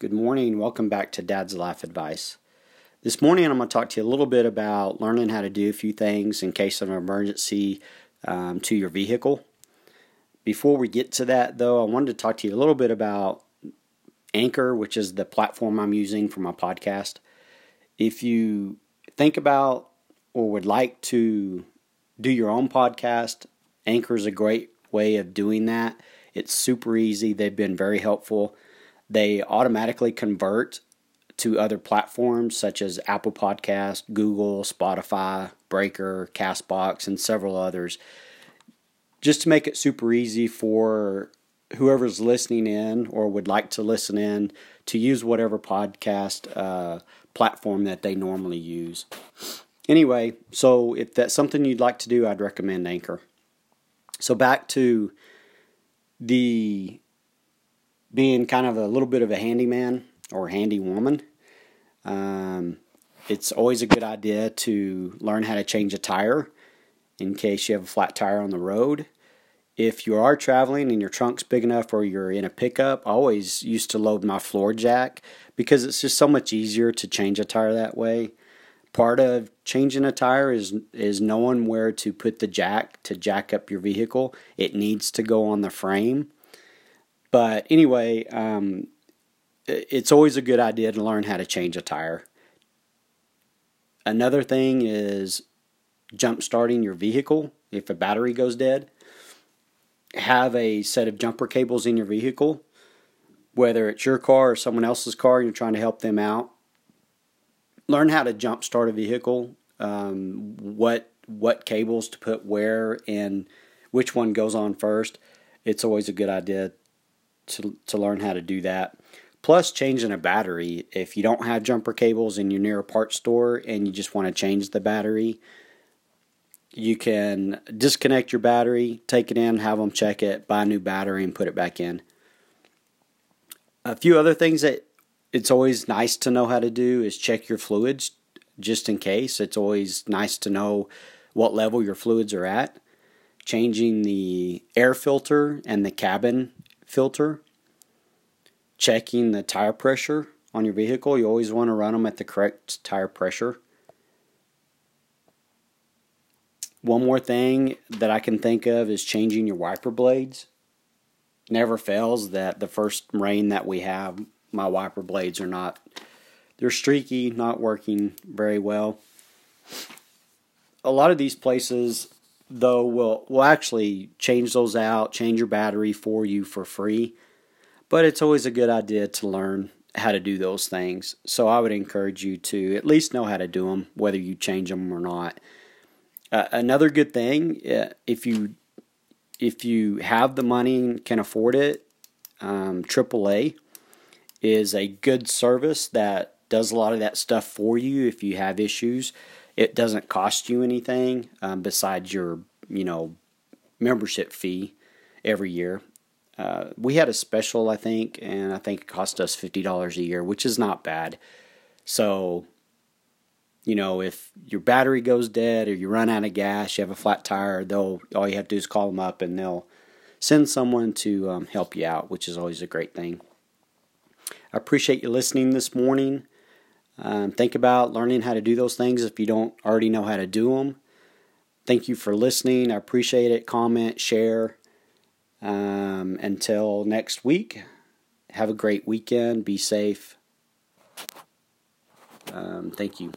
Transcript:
Good morning. Welcome back to Dad's Life Advice. This morning, I'm going to talk to you a little bit about learning how to do a few things in case of an emergency um, to your vehicle. Before we get to that, though, I wanted to talk to you a little bit about Anchor, which is the platform I'm using for my podcast. If you think about or would like to do your own podcast, Anchor is a great way of doing that. It's super easy. They've been very helpful. They automatically convert to other platforms such as Apple Podcast, Google, Spotify, Breaker, Castbox, and several others. Just to make it super easy for whoever's listening in or would like to listen in to use whatever podcast uh, platform that they normally use. Anyway, so if that's something you'd like to do, I'd recommend Anchor. So back to the being kind of a little bit of a handyman or handy woman. Um, it's always a good idea to learn how to change a tire in case you have a flat tire on the road. If you are traveling and your trunk's big enough or you're in a pickup, I always used to load my floor jack because it's just so much easier to change a tire that way. Part of changing a tire is is knowing where to put the jack to jack up your vehicle. It needs to go on the frame. But anyway, um, it's always a good idea to learn how to change a tire. Another thing is jump starting your vehicle if a battery goes dead. Have a set of jumper cables in your vehicle, whether it's your car or someone else's car, you're trying to help them out. Learn how to jump start a vehicle, um, what what cables to put where, and which one goes on first. It's always a good idea to, to learn how to do that. Plus, changing a battery. If you don't have jumper cables and you're near a parts store and you just want to change the battery, you can disconnect your battery, take it in, have them check it, buy a new battery, and put it back in. A few other things that it's always nice to know how to do is check your fluids just in case. It's always nice to know what level your fluids are at. Changing the air filter and the cabin filter, checking the tire pressure on your vehicle. You always want to run them at the correct tire pressure. One more thing that I can think of is changing your wiper blades. Never fails that the first rain that we have, my wiper blades are not, they're streaky, not working very well. A lot of these places though will will actually change those out, change your battery for you for free. But it's always a good idea to learn how to do those things. So I would encourage you to at least know how to do them, whether you change them or not. Uh, another good thing, uh, if you if you have the money and can afford it, um, AAA is a good service that does a lot of that stuff for you if you have issues. It doesn't cost you anything um, besides your, you know, membership fee every year. Uh, we had a special, I think, and I think it cost us fifty dollars a year, which is not bad. So, you know, if your battery goes dead or you run out of gas, you have a flat tire, they'll all you have to do is call them up and they'll send someone to um, help you out, which is always a great thing. I appreciate you listening this morning. Um, think about learning how to do those things if you don't already know how to do them. Thank you for listening. I appreciate it. Comment, share. Um, until next week, have a great weekend. Be safe. Um, thank you.